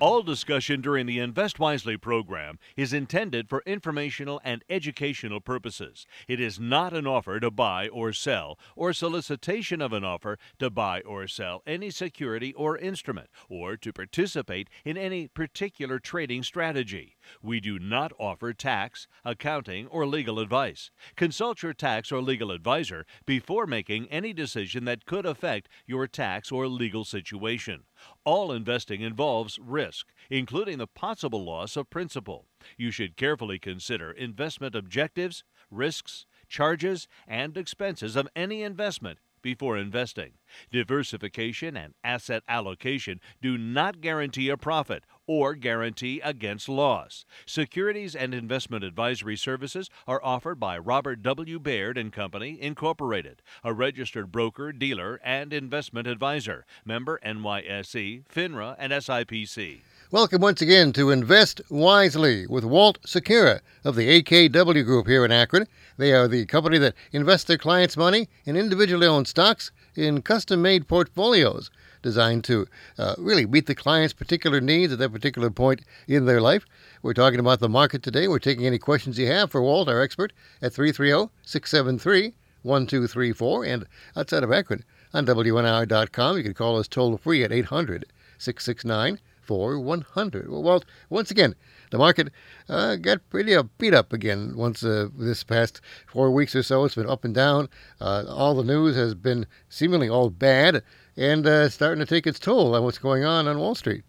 All discussion during the Invest Wisely program is intended for informational and educational purposes. It is not an offer to buy or sell or solicitation of an offer to buy or sell any security or instrument or to participate in any particular trading strategy. We do not offer tax, accounting, or legal advice. Consult your tax or legal advisor before making any decision that could affect your tax or legal situation. All investing involves risk, including the possible loss of principal. You should carefully consider investment objectives, risks, charges, and expenses of any investment before investing. Diversification and asset allocation do not guarantee a profit or guarantee against loss. Securities and investment advisory services are offered by Robert W. Baird and Company, Incorporated, a registered broker, dealer, and investment advisor, member NYSE, FINRA, and SIPC. Welcome once again to Invest Wisely with Walt Secura of the AKW Group here in Akron. They are the company that invests their clients' money in individually owned stocks in custom made portfolios designed to uh, really meet the client's particular needs at that particular point in their life. We're talking about the market today. We're taking any questions you have for Walt, our expert, at 330 673 1234 and outside of Akron on WNR.com. You can call us toll free at 800 669 4100. Well, once again, the market uh, got pretty uh, beat up again once uh, this past four weeks or so. It's been up and down. Uh, all the news has been seemingly all bad and uh, starting to take its toll on what's going on on Wall Street.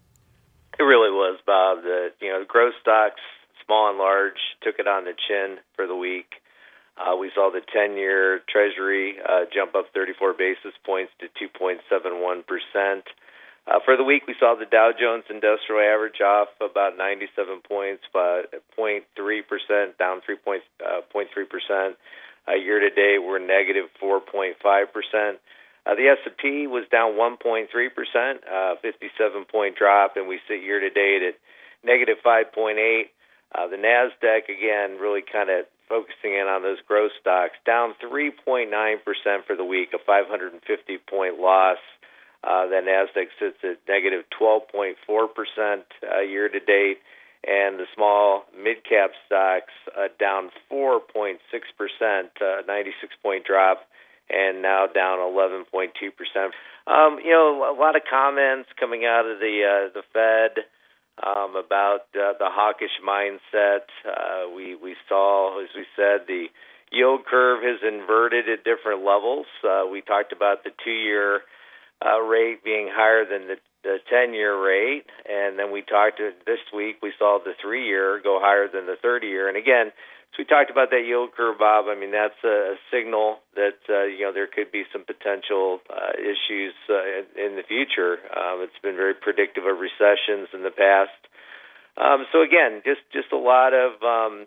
It really was, Bob. The you know the growth stocks, small and large, took it on the chin for the week. Uh, we saw the 10-year Treasury uh, jump up 34 basis points to 2.71 percent. Uh, for the week, we saw the Dow Jones Industrial Average off about 97 points, by 0.3 percent, down 3.3 uh, percent. Uh, year to date, we're negative 4.5 percent. Uh, the S&P was down 1.3 percent, uh, 57 point drop, and we sit year to date at negative 5.8. Uh, the Nasdaq again, really kind of focusing in on those growth stocks, down 3.9 percent for the week, a 550 point loss. Uh, the Nasdaq sits at negative 12.4 percent uh, year to date, and the small mid cap stocks uh, down 4.6 percent, uh, 96 point drop, and now down 11.2 percent. Um, you know, a lot of comments coming out of the uh, the Fed um, about uh, the hawkish mindset. Uh, we we saw, as we said, the yield curve has inverted at different levels. Uh, we talked about the two year uh, rate being higher than the the 10 year rate. And then we talked this week we saw the 3 year go higher than the 30 year and again so we talked about that yield curve bob. I mean that's a, signal that uh, you know there could be some potential uh, issues uh, in, in the future. Um, it's been very predictive of recessions in the past. Um, so again just just a lot of um,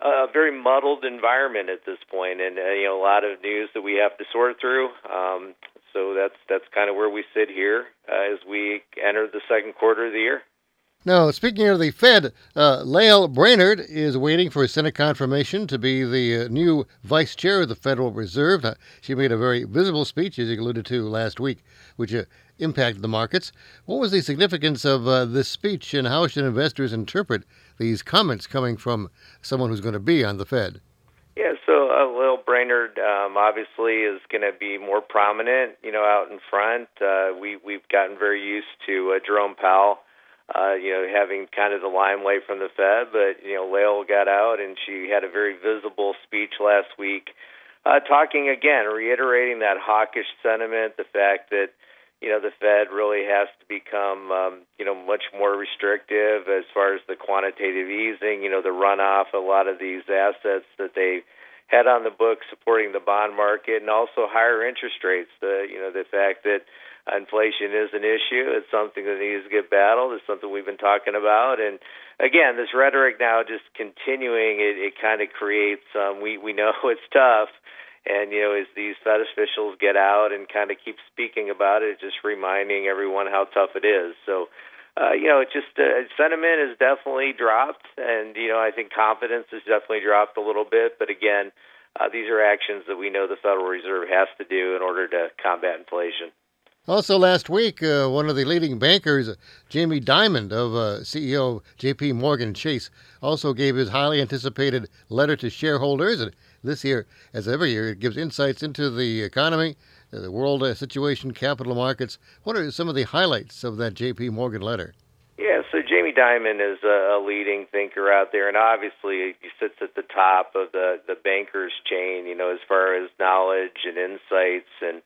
a very muddled environment at this point, and uh, you know a lot of news that we have to sort through. Um, so that's that's kind of where we sit here uh, as we enter the second quarter of the year. Now, speaking of the Fed, uh, Lael Brainard is waiting for Senate confirmation to be the uh, new vice chair of the Federal Reserve. Uh, she made a very visible speech, as you alluded to last week, which uh, impacted the markets. What was the significance of uh, this speech, and how should investors interpret these comments coming from someone who's going to be on the Fed? Yeah, so uh, Lael Brainard um, obviously is going to be more prominent, you know, out in front. Uh, we we've gotten very used to uh, Jerome Powell, uh, you know, having kind of the limelight from the Fed, but you know, Lael got out and she had a very visible speech last week, uh, talking again, reiterating that hawkish sentiment, the fact that you know, the Fed really has to become, um, you know, much more restrictive as far as the quantitative easing, you know, the runoff of a lot of these assets that they had on the books supporting the bond market and also higher interest rates. The, you know, the fact that inflation is an issue. It's something that needs to get battled. It's something we've been talking about. And again, this rhetoric now just continuing, it, it kind of creates, um, we, we know it's tough and you know, as these Fed officials get out and kind of keep speaking about it, just reminding everyone how tough it is. So, uh, you know, it just uh, sentiment has definitely dropped, and you know, I think confidence has definitely dropped a little bit. But again, uh, these are actions that we know the Federal Reserve has to do in order to combat inflation. Also, last week, uh, one of the leading bankers, Jamie Dimon of uh, CEO J.P. Morgan Chase, also gave his highly anticipated letter to shareholders. And this year, as every year, it gives insights into the economy, uh, the world uh, situation, capital markets. What are some of the highlights of that J.P. Morgan letter? Yeah, so Jamie Dimon is a, leading thinker out there, and obviously he sits at the top of the the bankers chain. You know, as far as knowledge and insights and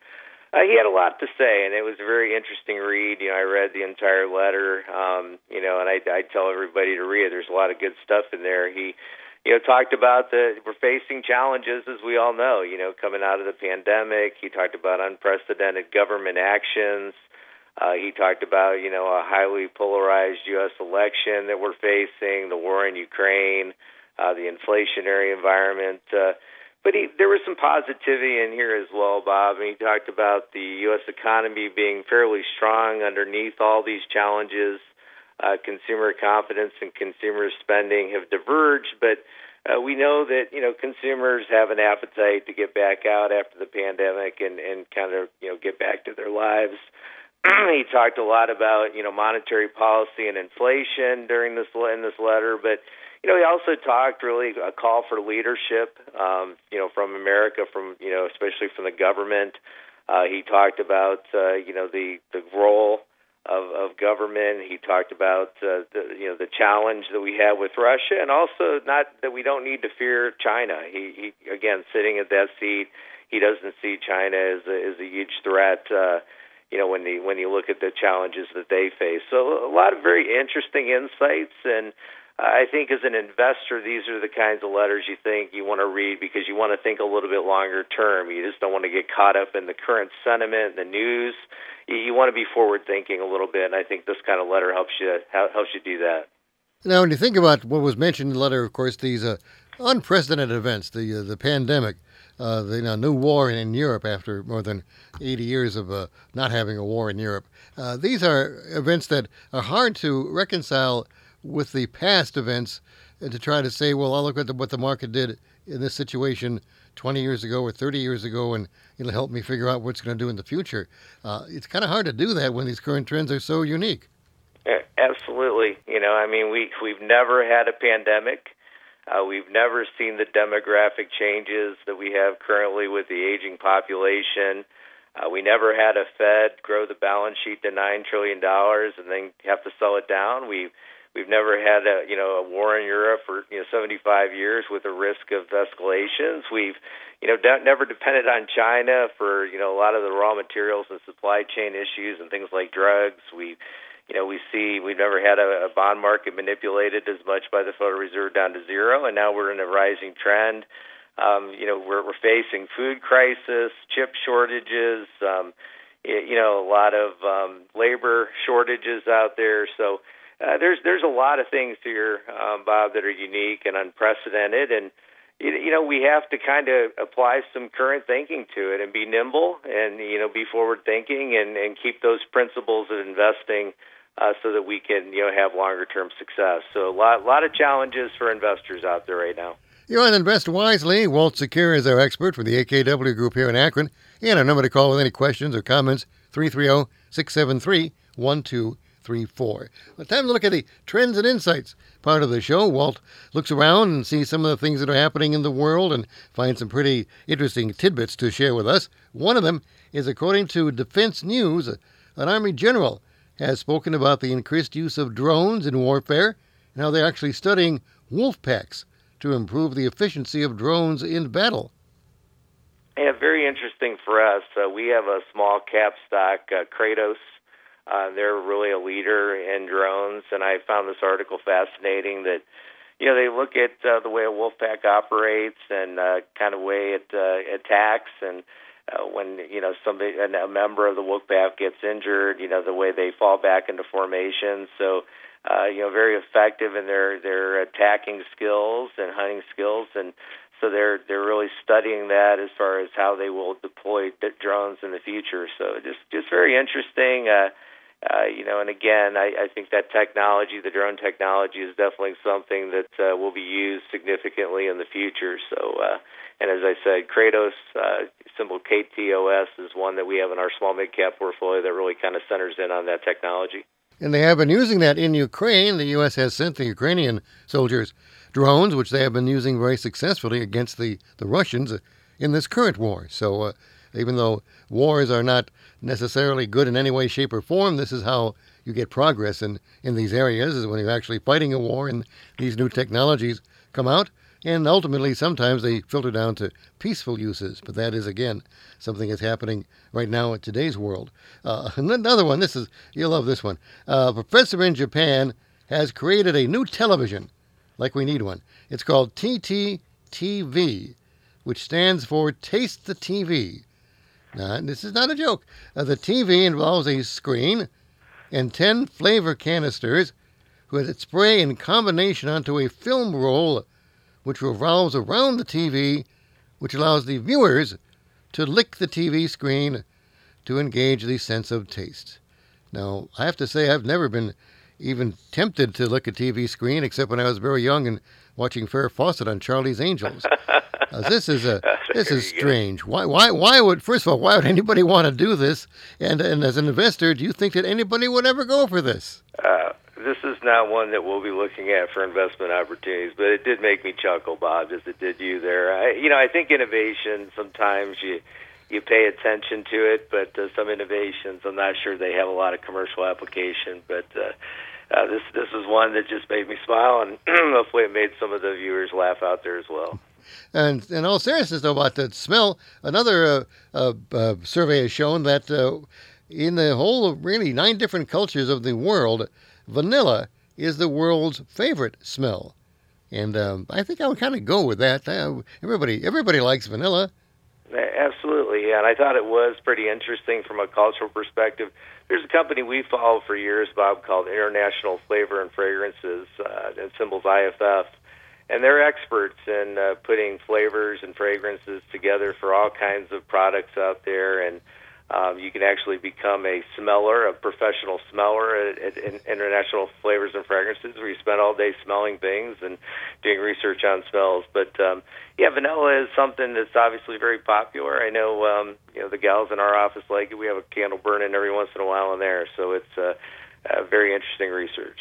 uh, he had a lot to say, and it was a very interesting read. You know, I read the entire letter, um, you know, and I, I tell everybody to read. There's a lot of good stuff in there. He, you know, talked about the we're facing challenges, as we all know. You know, coming out of the pandemic, he talked about unprecedented government actions. Uh, he talked about, you know, a highly polarized U.S. election that we're facing, the war in Ukraine, uh, the inflationary environment. Uh, but he, there was some positivity in here as well, Bob. And he talked about the U.S. economy being fairly strong underneath all these challenges. Uh, consumer confidence and consumer spending have diverged, but uh, we know that you know consumers have an appetite to get back out after the pandemic and and kind of you know get back to their lives. he talked a lot about you know monetary policy and inflation during this in this letter, but you know, he also talked really a call for leadership, um, you know, from America, from you know, especially from the government. Uh, he talked about uh, you know the the role of, of government. He talked about uh, the you know the challenge that we have with Russia, and also not that we don't need to fear China. He, he again sitting at that seat, he doesn't see China as a, as a huge threat. Uh, you know when you when you look at the challenges that they face. So a lot of very interesting insights and I think as an investor, these are the kinds of letters you think you want to read because you want to think a little bit longer term. You just don't want to get caught up in the current sentiment, the news. You, want to be forward thinking a little bit, and I think this kind of letter helps you helps you do that. Now, when you think about what was mentioned in the letter, of course, these uh, unprecedented events, the uh, the pandemic, uh, the you know, new war in, in, Europe after more than 80 years of uh, not having a war in Europe. Uh, these are events that are hard to reconcile with the past events and to try to say, well, I'll look at the, what the market did in this situation 20 years ago or 30 years ago, and it'll help me figure out what's going to do in the future. Uh, it's kind of hard to do that when these current trends are so unique. Absolutely. You know, I mean, we we've never had a pandemic. Uh, we've never seen the demographic changes that we have currently with the aging population. Uh, we never had a Fed grow the balance sheet to nine trillion dollars and then have to sell it down. We We've never had a you know a war in Europe for you know 75 years with a risk of escalations. We've you know de- never depended on China for you know a lot of the raw materials and supply chain issues and things like drugs. We you know we see we've never had a, a bond market manipulated as much by the Federal Reserve down to zero, and now we're in a rising trend. Um, you know we're, we're facing food crisis, chip shortages. Um, you know a lot of um, labor shortages out there, so uh, there's there's a lot of things here, um, Bob, that are unique and unprecedented, and you, you know we have to kind of apply some current thinking to it and be nimble and you know be forward thinking and and keep those principles of investing. Uh, so that we can, you know, have longer term success. So a lot, lot of challenges for investors out there right now. You're on Invest Wisely. Walt Secura is our expert for the AKW Group here in Akron. And our number to call with any questions or comments, 330 673 three, four. Well, time to look at the trends and insights part of the show. Walt looks around and sees some of the things that are happening in the world and finds some pretty interesting tidbits to share with us. One of them is according to Defense News, an Army general has spoken about the increased use of drones in warfare and how they're actually studying wolf packs to improve the efficiency of drones in battle. Yeah, very interesting for us. Uh, we have a small cap stock, uh, Kratos uh, they're really a leader in drones, and I found this article fascinating. That you know they look at uh, the way a wolf pack operates and uh, kind of way it uh, attacks, and uh, when you know somebody a member of the wolf pack gets injured, you know the way they fall back into formation. So uh, you know very effective in their their attacking skills and hunting skills, and so they're they're really studying that as far as how they will deploy drones in the future. So just just very interesting. Uh, uh, you know, and again, I, I think that technology, the drone technology, is definitely something that uh, will be used significantly in the future. So, uh, and as I said, Kratos, uh, symbol KTOS, is one that we have in our small mid cap portfolio that really kind of centers in on that technology. And they have been using that in Ukraine. The U.S. has sent the Ukrainian soldiers drones, which they have been using very successfully against the, the Russians in this current war. So, uh, even though wars are not necessarily good in any way, shape, or form, this is how you get progress in, in these areas, is when you're actually fighting a war and these new technologies come out. And ultimately, sometimes they filter down to peaceful uses. But that is, again, something that's happening right now in today's world. Uh, another one, this is, you'll love this one. Uh, a professor in Japan has created a new television, like we need one. It's called TTTV, which stands for Taste the TV. Now, this is not a joke. Uh, the TV involves a screen and 10 flavor canisters with spray in combination onto a film roll which revolves around the TV, which allows the viewers to lick the TV screen to engage the sense of taste. Now, I have to say, I've never been even tempted to lick a TV screen except when I was very young and watching Farrah Fawcett on Charlie's Angels. Uh, this is a this is strange. Why why why would first of all why would anybody want to do this? And and as an investor, do you think that anybody would ever go for this? Uh, this is not one that we'll be looking at for investment opportunities, but it did make me chuckle, Bob, as it did you there. I, you know, I think innovation sometimes you you pay attention to it, but uh, some innovations, I'm not sure they have a lot of commercial application. But uh, uh, this this is one that just made me smile, and hopefully it made some of the viewers laugh out there as well. And in all seriousness, though, about the smell, another uh, uh, uh, survey has shown that uh, in the whole of really nine different cultures of the world, vanilla is the world's favorite smell. And um, I think I would kind of go with that. Uh, everybody, everybody likes vanilla. Absolutely, yeah. And I thought it was pretty interesting from a cultural perspective. There's a company we follow for years, Bob, called International Flavor and Fragrances, uh, and symbols IFF. And they're experts in uh, putting flavors and fragrances together for all kinds of products out there. And um, you can actually become a smeller, a professional smeller at, at, at International Flavors and Fragrances, where you spend all day smelling things and doing research on smells. But um, yeah, vanilla is something that's obviously very popular. I know um, you know the gals in our office like it. We have a candle burning every once in a while in there, so it's uh, uh, very interesting research.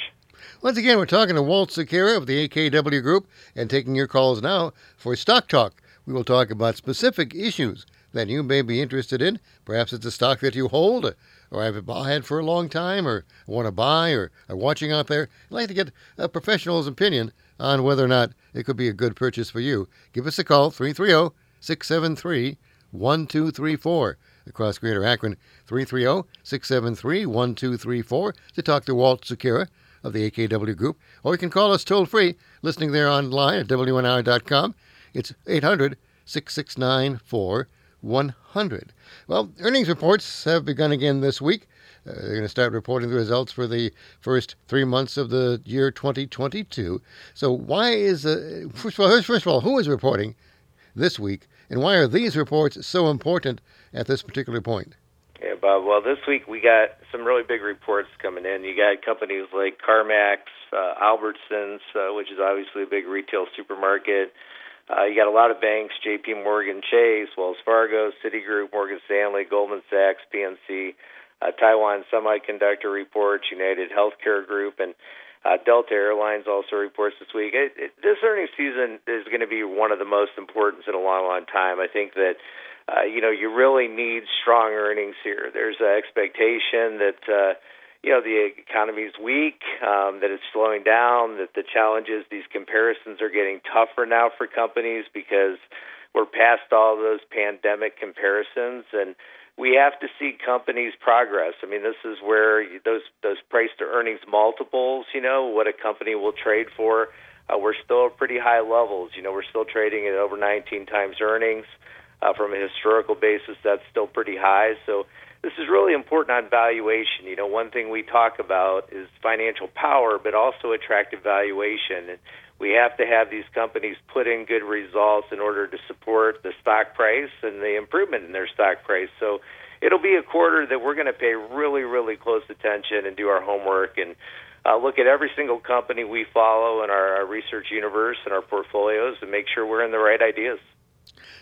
Once again, we're talking to Walt Secura of the AKW Group and taking your calls now for Stock Talk. We will talk about specific issues that you may be interested in. Perhaps it's a stock that you hold or have had for a long time or want to buy or are watching out there. I'd like to get a professional's opinion on whether or not it could be a good purchase for you. Give us a call, 330 673 1234 across Greater Akron, 330 673 1234 to talk to Walt Secura of the AKW Group. Or you can call us toll free, listening there online at WNR.com. It's 800 669 100. Well, earnings reports have begun again this week. Uh, they're going to start reporting the results for the first three months of the year 2022. So, why is, uh, first, of all, first of all, who is reporting this week, and why are these reports so important at this particular point? Yeah, Bob. Well, this week we got some really big reports coming in. You got companies like CarMax, uh, Albertsons, uh, which is obviously a big retail supermarket, uh, you got a lot of banks: J.P. Morgan Chase, Wells Fargo, Citigroup, Morgan Stanley, Goldman Sachs, PNC, uh, Taiwan Semiconductor reports, United Healthcare Group, and uh, Delta Airlines also reports this week. It, it, this earnings season is going to be one of the most important in a long, long time. I think that uh, you know you really need strong earnings here. There's an expectation that. Uh, you know the economy is weak, um, that it's slowing down, that the challenges, these comparisons are getting tougher now for companies because we're past all those pandemic comparisons, and we have to see companies progress. I mean, this is where those those price to earnings multiples, you know, what a company will trade for. Uh, we're still at pretty high levels. You know, we're still trading at over 19 times earnings. Uh, from a historical basis, that's still pretty high. So this is really important on valuation. You know, one thing we talk about is financial power, but also attractive valuation. And we have to have these companies put in good results in order to support the stock price and the improvement in their stock price. So it'll be a quarter that we're going to pay really, really close attention and do our homework and uh, look at every single company we follow in our, our research universe and our portfolios and make sure we're in the right ideas.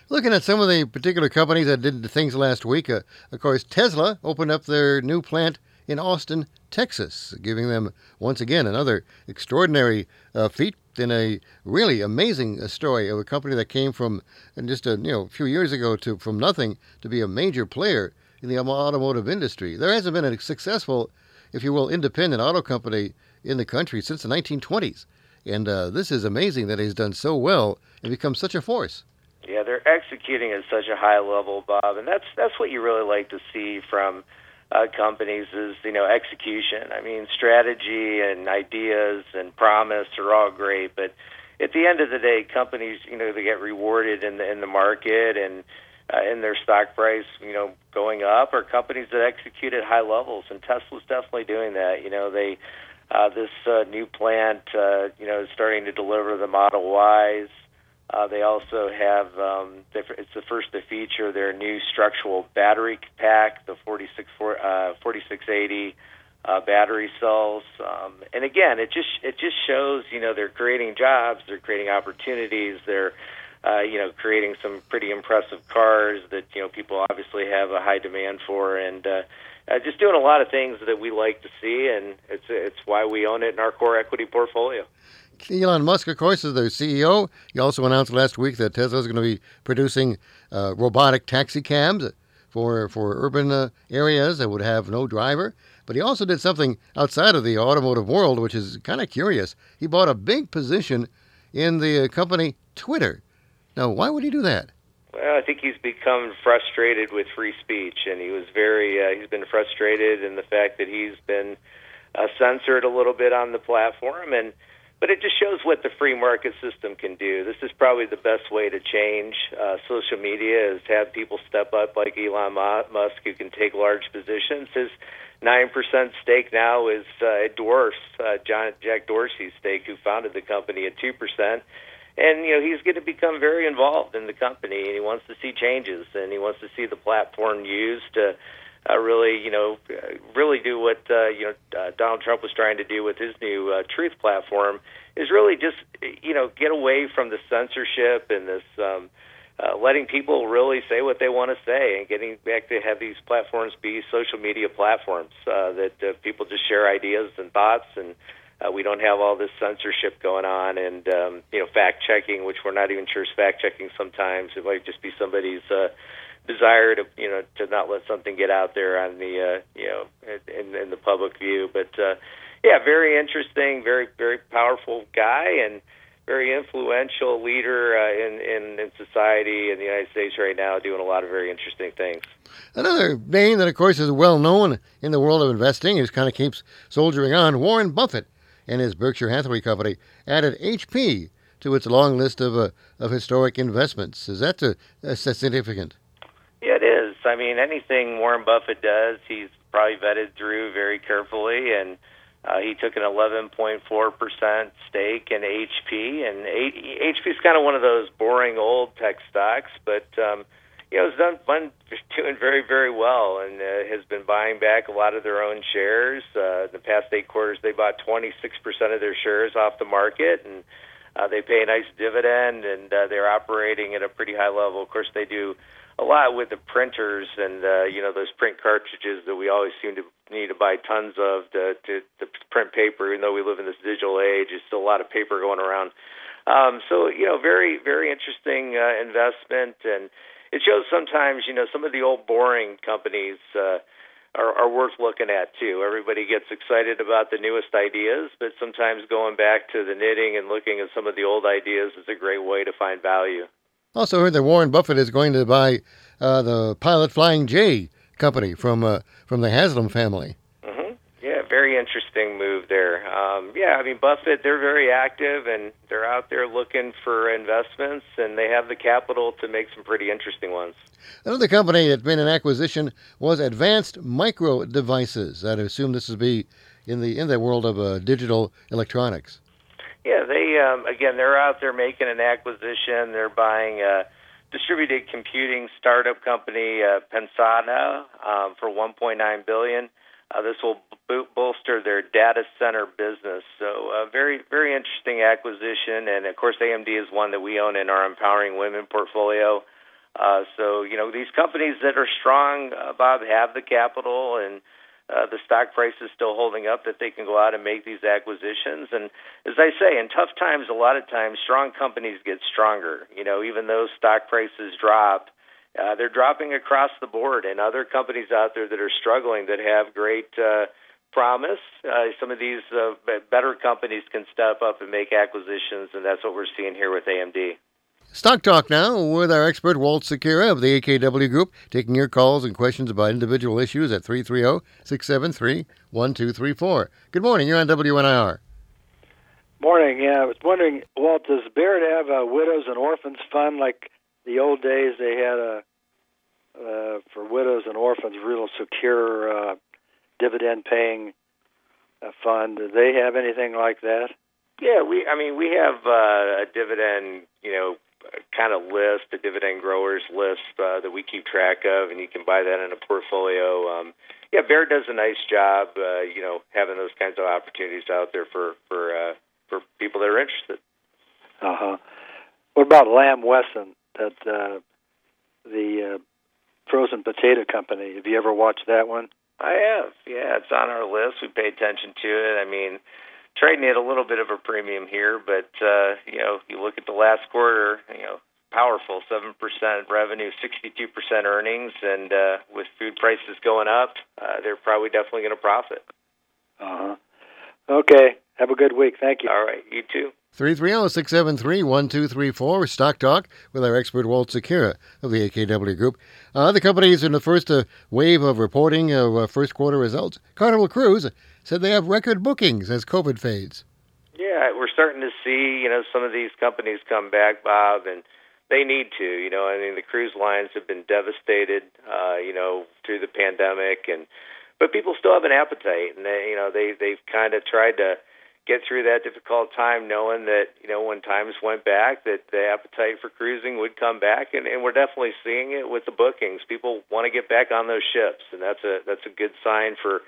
Looking at some of the particular companies that did the things last week, uh, of course, Tesla opened up their new plant in Austin, Texas, giving them once again another extraordinary uh, feat in a really amazing uh, story of a company that came from just a you know few years ago to from nothing to be a major player in the automotive industry. There hasn't been a successful, if you will, independent auto company in the country since the 1920s, and uh, this is amazing that he's done so well and become such a force. Yeah, they're executing at such a high level, Bob, and that's that's what you really like to see from uh, companies is you know execution. I mean, strategy and ideas and promise are all great, but at the end of the day, companies you know they get rewarded in the in the market and uh, in their stock price you know going up, or companies that execute at high levels. And Tesla's definitely doing that. You know they. Uh, this uh, new plant, uh, you know, is starting to deliver the Model Ys. Uh, they also have um, it's the first to feature their new structural battery pack, the 46 uh, 4680 uh, battery cells. Um, and again, it just it just shows you know they're creating jobs, they're creating opportunities, they're uh, you know creating some pretty impressive cars that you know people obviously have a high demand for, and uh, uh, just doing a lot of things that we like to see, and it's it's why we own it in our core equity portfolio. Elon Musk, of course, is their CEO. He also announced last week that Tesla is going to be producing uh, robotic taxi cabs for for urban uh, areas that would have no driver. But he also did something outside of the automotive world, which is kind of curious. He bought a big position in the uh, company Twitter. Now, why would he do that? Well, I think he's become frustrated with free speech, and he was very uh, he's been frustrated in the fact that he's been uh, censored a little bit on the platform and but it just shows what the free market system can do. This is probably the best way to change uh, social media is have people step up like Elon Musk who can take large positions. His nine percent stake now is uh, it dwarfs uh, John Jack Dorsey's stake, who founded the company at two percent. And you know he's going to become very involved in the company, and he wants to see changes, and he wants to see the platform used to uh, really, you know, really do what uh, you know uh, Donald Trump was trying to do with his new uh, Truth platform is really just you know get away from the censorship and this um, uh, letting people really say what they want to say and getting back to have these platforms be social media platforms uh, that uh, people just share ideas and thoughts and uh, we don't have all this censorship going on and um, you know fact checking which we're not even sure is fact checking sometimes it might just be somebody's uh, desire to you know to not let something get out there on the uh, you know in, in the public view. But uh, yeah, very interesting, very very powerful guy, and very influential leader uh, in, in in society in the United States right now, doing a lot of very interesting things. Another name that, of course, is well known in the world of investing, is kind of keeps soldiering on. Warren Buffett and his Berkshire Hathaway company added HP to its long list of uh, of historic investments. Is that a significant? Yeah, it is. I mean, anything Warren Buffett does, he's probably vetted through very carefully, and uh, he took an 11.4% stake in HP, and HP is kind of one of those boring old tech stocks, but um, you know, it's done fun, doing very, very well, and uh, has been buying back a lot of their own shares. Uh, the past eight quarters, they bought 26% of their shares off the market, and uh, they pay a nice dividend, and uh, they're operating at a pretty high level. Of course, they do a lot with the printers and uh, you know those print cartridges that we always seem to need to buy tons of to, to, to print paper. Even though we live in this digital age, there's still a lot of paper going around. Um, so you know, very very interesting uh, investment, and it shows sometimes you know some of the old boring companies. Uh, are, are worth looking at too. Everybody gets excited about the newest ideas, but sometimes going back to the knitting and looking at some of the old ideas is a great way to find value. Also heard that Warren Buffett is going to buy uh, the Pilot Flying J company from uh, from the Haslam family. Very interesting move there. Um, yeah, I mean Buffett, they're very active and they're out there looking for investments, and they have the capital to make some pretty interesting ones. Another company that's been an acquisition was Advanced Micro Devices. I'd assume this would be in the in the world of uh, digital electronics. Yeah, they um, again they're out there making an acquisition. They're buying uh, distributed computing startup company uh, Pensando um, for 1.9 billion. Uh, this will bo- bolster their data center business. So, uh, very, very interesting acquisition. And of course, AMD is one that we own in our Empowering Women portfolio. Uh, so, you know, these companies that are strong, uh, Bob, have the capital and uh, the stock price is still holding up that they can go out and make these acquisitions. And as I say, in tough times, a lot of times strong companies get stronger. You know, even though stock prices drop, uh, they're dropping across the board. And other companies out there that are struggling that have great uh, promise, uh, some of these uh, better companies can step up and make acquisitions, and that's what we're seeing here with AMD. Stock Talk now with our expert Walt Secura of the AKW Group, taking your calls and questions about individual issues at 330 673 1234. Good morning. You're on WNIR. Morning. Yeah, I was wondering, Walt, does Baird have a widows and orphans fund like the old days? They had a uh, for widows and orphans, real secure uh, dividend paying uh, fund. Do they have anything like that? Yeah, we. I mean, we have uh, a dividend, you know, kind of list, a dividend growers list uh, that we keep track of, and you can buy that in a portfolio. Um, yeah, Baird does a nice job, uh, you know, having those kinds of opportunities out there for for uh, for people that are interested. Uh huh. What about Lamb Weston, that uh, the uh, frozen potato company? Have you ever watched that one? I have. Yeah, it's on our list. We pay attention to it. I mean trading at a little bit of a premium here, but uh, you know, you look at the last quarter, you know, powerful, seven percent revenue, sixty-two percent earnings, and uh, with food prices going up, uh, they're probably definitely going to profit. Uh huh. Okay. Have a good week. Thank you. All right. You too. 330-673-1234, Stock Talk with our expert Walt Secura of the AKW Group. Uh, companies in the first uh, wave of reporting of uh, first quarter results. Carnival Cruise said they have record bookings as COVID fades. Yeah, we're starting to see, you know, some of these companies come back, Bob, and they need to. You know, I mean, the cruise lines have been devastated, uh, you know, through the pandemic, and but people still have an appetite, and they, you know, they they've kind of tried to get through that difficult time knowing that you know when times went back that the appetite for cruising would come back and, and we're definitely seeing it with the bookings people want to get back on those ships and that's a that's a good sign for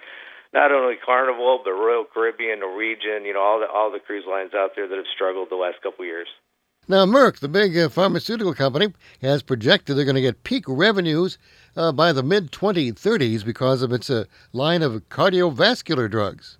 not only Carnival but Royal Caribbean, Norwegian, you know all the all the cruise lines out there that have struggled the last couple of years. Now, Merck, the big uh, pharmaceutical company, has projected they're going to get peak revenues uh, by the mid 2030s because of its uh, line of cardiovascular drugs.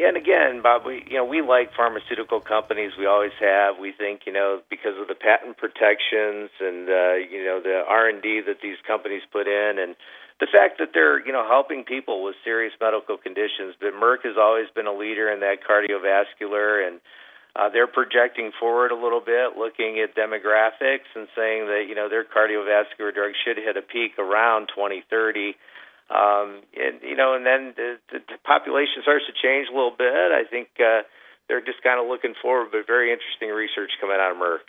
Yeah, and again, Bob, we you know we like pharmaceutical companies. We always have. We think you know because of the patent protections and uh, you know the R and D that these companies put in, and the fact that they're you know helping people with serious medical conditions. But Merck has always been a leader in that cardiovascular, and uh, they're projecting forward a little bit, looking at demographics and saying that you know their cardiovascular drugs should hit a peak around 2030. Um, and you know, and then the, the, the population starts to change a little bit. I think uh, they're just kind of looking forward, but very interesting research coming out of Merck.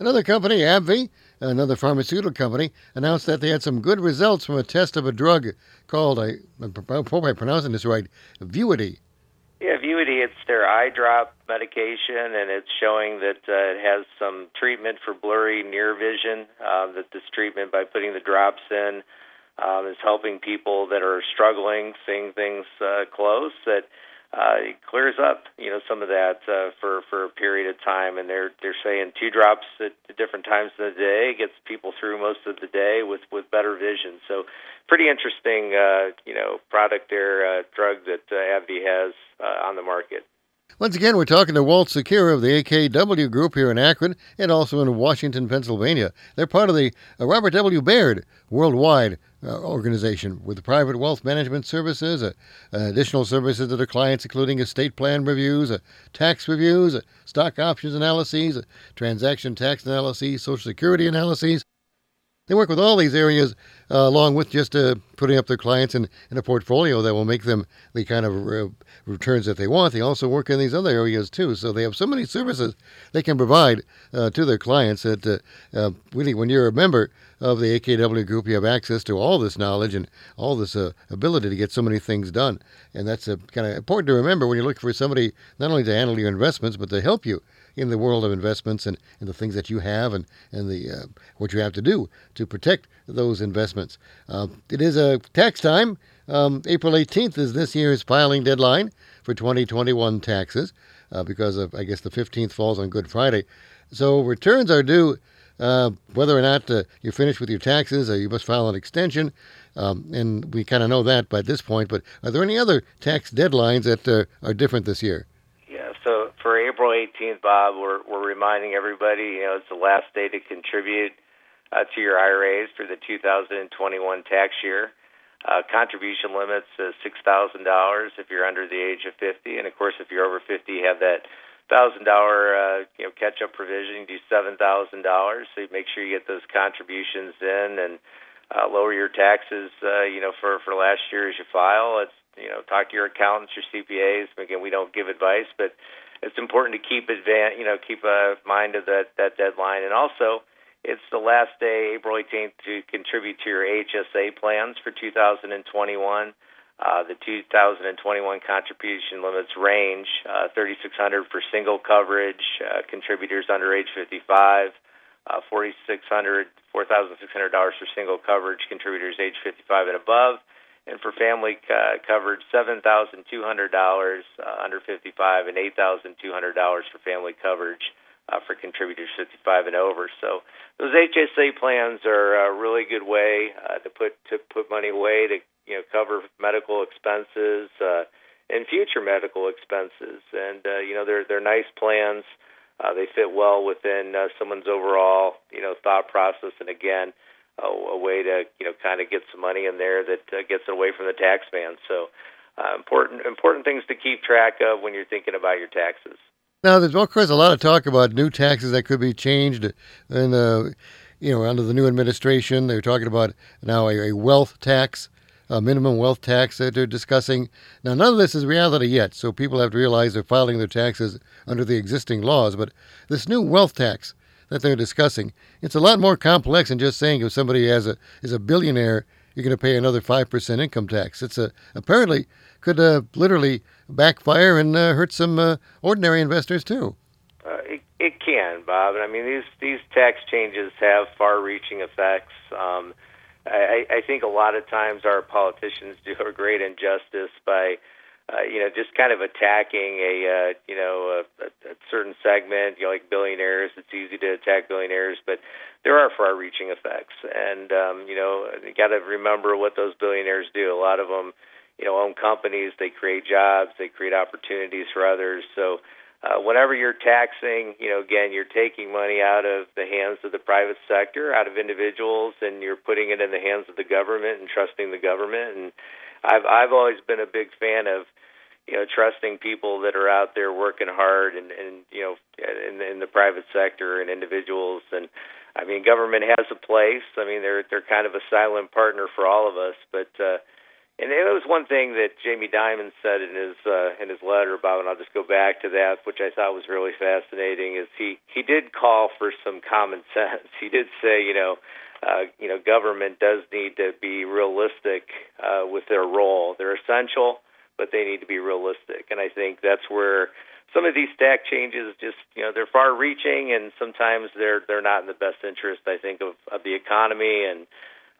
Another company, AbbVie, another pharmaceutical company, announced that they had some good results from a test of a drug called, I, I hope I'm pronouncing this right, Vuity. Yeah, Vuity, it's their eye drop medication, and it's showing that uh, it has some treatment for blurry near vision. Uh, that this treatment, by putting the drops in, um, is helping people that are struggling, seeing things uh, close. That uh, it clears up, you know, some of that uh, for for a period of time. And they're they're saying two drops at different times of the day gets people through most of the day with with better vision. So, pretty interesting, uh, you know, product there, uh, drug that uh, AbbVie has uh, on the market. Once again, we're talking to Walt Secura of the AKW Group here in Akron and also in Washington, Pennsylvania. They're part of the uh, Robert W. Baird Worldwide uh, organization with private wealth management services, uh, additional services to their clients, including estate plan reviews, tax reviews, stock options analyses, transaction tax analyses, Social Security analyses. They work with all these areas uh, along with just uh, putting up their clients in, in a portfolio that will make them the kind of uh, returns that they want. They also work in these other areas too. So they have so many services they can provide uh, to their clients that uh, uh, really, when you're a member of the AKW group, you have access to all this knowledge and all this ability to get so many things done. And that's kind of important to remember when you're looking for somebody not only to handle your investments, but to help you in the world of investments and, and the things that you have and, and the uh, what you have to do to protect those investments. Uh, it is a tax time. Um, April 18th is this year's filing deadline for 2021 taxes uh, because of, I guess, the 15th falls on Good Friday. So returns are due uh, whether or not uh, you're finished with your taxes or you must file an extension. Um, and we kind of know that by this point. But are there any other tax deadlines that uh, are different this year? For April 18th, Bob, we're we're reminding everybody, you know, it's the last day to contribute uh, to your IRAs for the 2021 tax year. Uh, contribution limits is six thousand dollars if you're under the age of 50, and of course, if you're over 50, you have that thousand dollar uh, know catch up provision. You do seven thousand dollars, so you make sure you get those contributions in and uh, lower your taxes. Uh, you know, for for last year as you file, it's you know, talk to your accountants, your CPAs. Again, we don't give advice, but it's important to keep advan- you know, keep a mind of that that deadline. And also, it's the last day, April 18th, to contribute to your HSA plans for 2021. Uh, the 2021 contribution limits range uh, 3600 for single coverage, uh, contributors under age 55, uh, 4600 $4,600 for single coverage, contributors age 55 and above, and for family uh, coverage, seven thousand two hundred dollars uh, under fifty five, and eight thousand two hundred dollars for family coverage uh, for contributors fifty five and over. So those HSA plans are a really good way uh, to put to put money away to you know cover medical expenses uh, and future medical expenses, and uh, you know they're they're nice plans. Uh, they fit well within uh, someone's overall you know thought process, and again a, a way to you know kind of get some money in there that uh, gets it away from the tax man. So uh, important important things to keep track of when you're thinking about your taxes. Now, there's of course a lot of talk about new taxes that could be changed, and uh, you know under the new administration, they're talking about now a, a wealth tax. A minimum wealth tax that they're discussing. Now, none of this is reality yet, so people have to realize they're filing their taxes under the existing laws. But this new wealth tax, that they're discussing. It's a lot more complex than just saying if somebody has a is a billionaire, you're going to pay another five percent income tax. It's a apparently could uh, literally backfire and uh, hurt some uh, ordinary investors too. Uh, it, it can, Bob. I mean, these these tax changes have far-reaching effects. Um, I, I think a lot of times our politicians do a great injustice by uh, you know, just kind of attacking a, uh, you know, a, a, certain segment, you know, like billionaires. It's easy to attack billionaires, but there are far-reaching effects, and um, you know, you got to remember what those billionaires do. A lot of them, you know, own companies. They create jobs. They create opportunities for others. So. Uh, whenever you're taxing, you know, again, you're taking money out of the hands of the private sector, out of individuals, and you're putting it in the hands of the government and trusting the government. And I've I've always been a big fan of you know trusting people that are out there working hard and and you know in in the private sector and individuals and I mean government has a place. I mean they're they're kind of a silent partner for all of us, but uh and it was one thing that Jamie Dimon said in his uh, in his letter about, and I'll just go back to that, which I thought was really fascinating. Is he he did call for some common sense. He did say, you know, uh, you know, government does need to be realistic uh, with their role. They're essential, but they need to be realistic. And I think that's where some of these tax changes just, you know, they're far-reaching, and sometimes they're they're not in the best interest. I think of of the economy and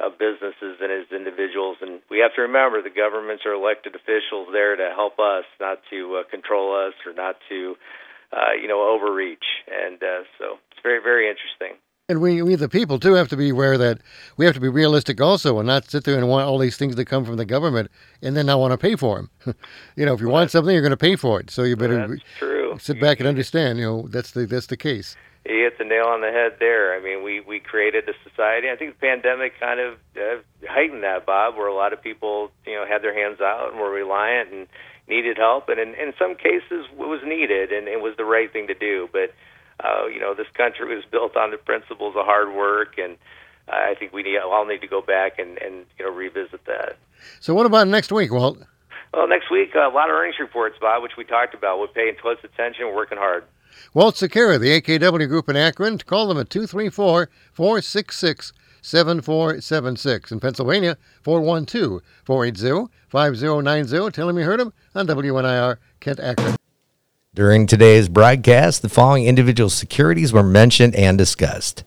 of businesses and as individuals. And we have to remember the governments are elected officials there to help us, not to uh, control us or not to, uh, you know, overreach. And uh, so it's very very interesting. And we, we, the people, too, have to be aware that we have to be realistic also and not sit there and want all these things to come from the government and then not want to pay for them. you know, if you want something, you're going to pay for it. So you better sit back and understand, you know, that's the, that's the case. You hit the nail on the head there. I mean, we, we created a society. I think the pandemic kind of uh, heightened that, Bob, where a lot of people, you know, had their hands out and were reliant and needed help. And in, in some cases, it was needed and it was the right thing to do. But uh, you know, this country was built on the principles of hard work and I think we need, all need to go back and, and you know revisit that. So what about next week, Walt? Well, next week a lot of earnings reports, Bob, which we talked about. We're paying close attention, we're working hard. Walt Secura, the AKW Group in Akron. Call them at 234 466 7476. In Pennsylvania, 412 480 5090. Tell them you heard them on WNIR Kent Akron. During today's broadcast, the following individual securities were mentioned and discussed.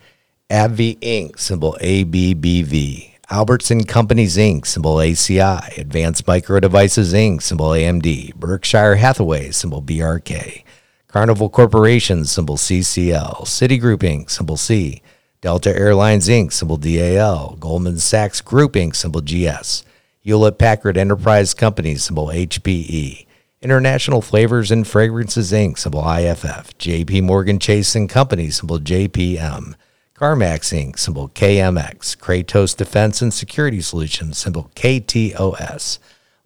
AbbVie Inc., symbol ABBV. Albertson Companies Inc., symbol ACI. Advanced Micro Devices Inc., symbol AMD. Berkshire Hathaway, symbol BRK. Carnival Corporation, symbol CCL. Citigroup Inc., symbol C. Delta Airlines Inc., symbol DAL. Goldman Sachs Group Inc., symbol GS. Hewlett Packard Enterprise Company, symbol HPE. International Flavors and Fragrances Inc., symbol IFF. JP Morgan Chase and Company, symbol JPM. CarMax Inc., symbol KMX, Kratos Defense and Security Solutions, symbol KTOS,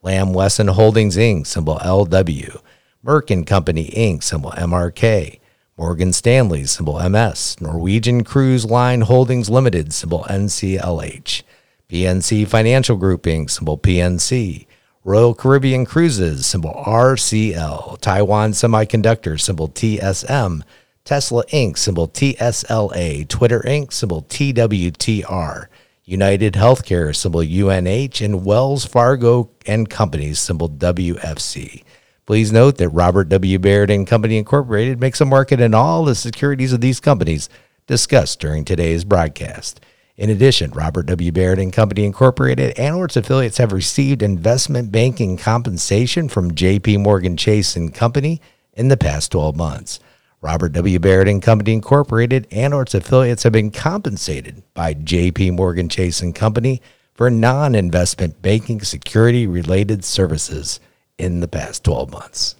Lamb Weston Holdings Inc., symbol LW, Merck and Company Inc., symbol MRK, Morgan Stanley, symbol MS, Norwegian Cruise Line Holdings Limited, symbol NCLH, PNC Financial Group Inc., symbol PNC, Royal Caribbean Cruises, symbol RCL, Taiwan Semiconductor, symbol TSM, Tesla Inc., symbol TSLA, Twitter Inc., symbol TWTR, United Healthcare, symbol UNH, and Wells Fargo and Companies, symbol WFC. Please note that Robert W. Baird and Company Incorporated makes a market in all the securities of these companies discussed during today's broadcast. In addition, Robert W. Baird and Company Incorporated and or its affiliates have received investment banking compensation from J.P. Morgan Chase and Company in the past 12 months. Robert W. Baird and Company Incorporated and or its affiliates have been compensated by J.P. Morgan Chase and Company for non-investment banking security related services in the past 12 months.